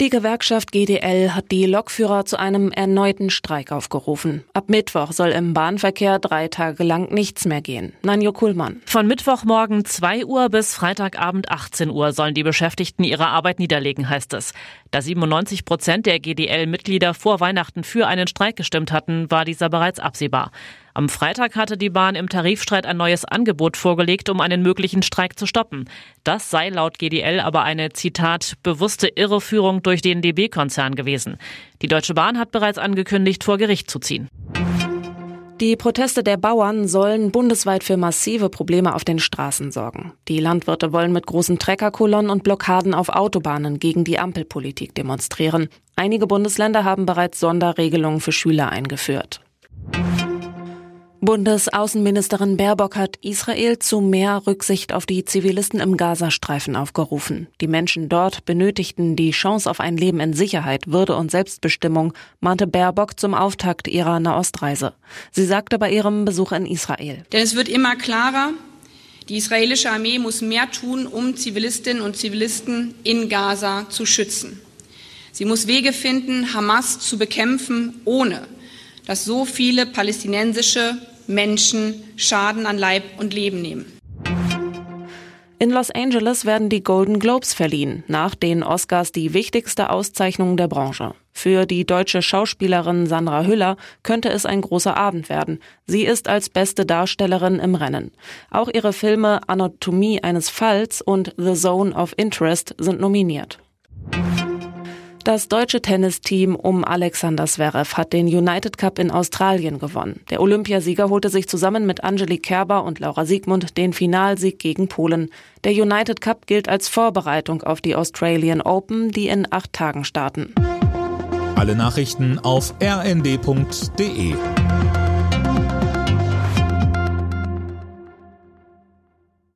Die Gewerkschaft GDL hat die Lokführer zu einem erneuten Streik aufgerufen. Ab Mittwoch soll im Bahnverkehr drei Tage lang nichts mehr gehen. Nanjo Kuhlmann. Von Mittwochmorgen 2 Uhr bis Freitagabend 18 Uhr sollen die Beschäftigten ihre Arbeit niederlegen, heißt es. Da 97 Prozent der GDL-Mitglieder vor Weihnachten für einen Streik gestimmt hatten, war dieser bereits absehbar. Am Freitag hatte die Bahn im Tarifstreit ein neues Angebot vorgelegt, um einen möglichen Streik zu stoppen. Das sei laut GDL aber eine, Zitat, bewusste Irreführung durch den DB-Konzern gewesen. Die Deutsche Bahn hat bereits angekündigt, vor Gericht zu ziehen. Die Proteste der Bauern sollen bundesweit für massive Probleme auf den Straßen sorgen. Die Landwirte wollen mit großen Treckerkolonnen und Blockaden auf Autobahnen gegen die Ampelpolitik demonstrieren. Einige Bundesländer haben bereits Sonderregelungen für Schüler eingeführt. Bundesaußenministerin Baerbock hat Israel zu mehr Rücksicht auf die Zivilisten im Gazastreifen aufgerufen. Die Menschen dort benötigten die Chance auf ein Leben in Sicherheit, Würde und Selbstbestimmung, mahnte Baerbock zum Auftakt ihrer Nahostreise. Sie sagte bei ihrem Besuch in Israel. Denn es wird immer klarer, die israelische Armee muss mehr tun, um Zivilistinnen und Zivilisten in Gaza zu schützen. Sie muss Wege finden, Hamas zu bekämpfen, ohne dass so viele palästinensische Menschen Schaden an Leib und Leben nehmen. In Los Angeles werden die Golden Globes verliehen, nach den Oscars die wichtigste Auszeichnung der Branche. Für die deutsche Schauspielerin Sandra Hüller könnte es ein großer Abend werden. Sie ist als beste Darstellerin im Rennen. Auch ihre Filme Anatomie eines Falls und The Zone of Interest sind nominiert. Das deutsche Tennisteam um Alexander Zverev hat den United Cup in Australien gewonnen. Der Olympiasieger holte sich zusammen mit Angelique Kerber und Laura Siegmund den Finalsieg gegen Polen. Der United Cup gilt als Vorbereitung auf die Australian Open, die in acht Tagen starten. Alle Nachrichten auf rnd.de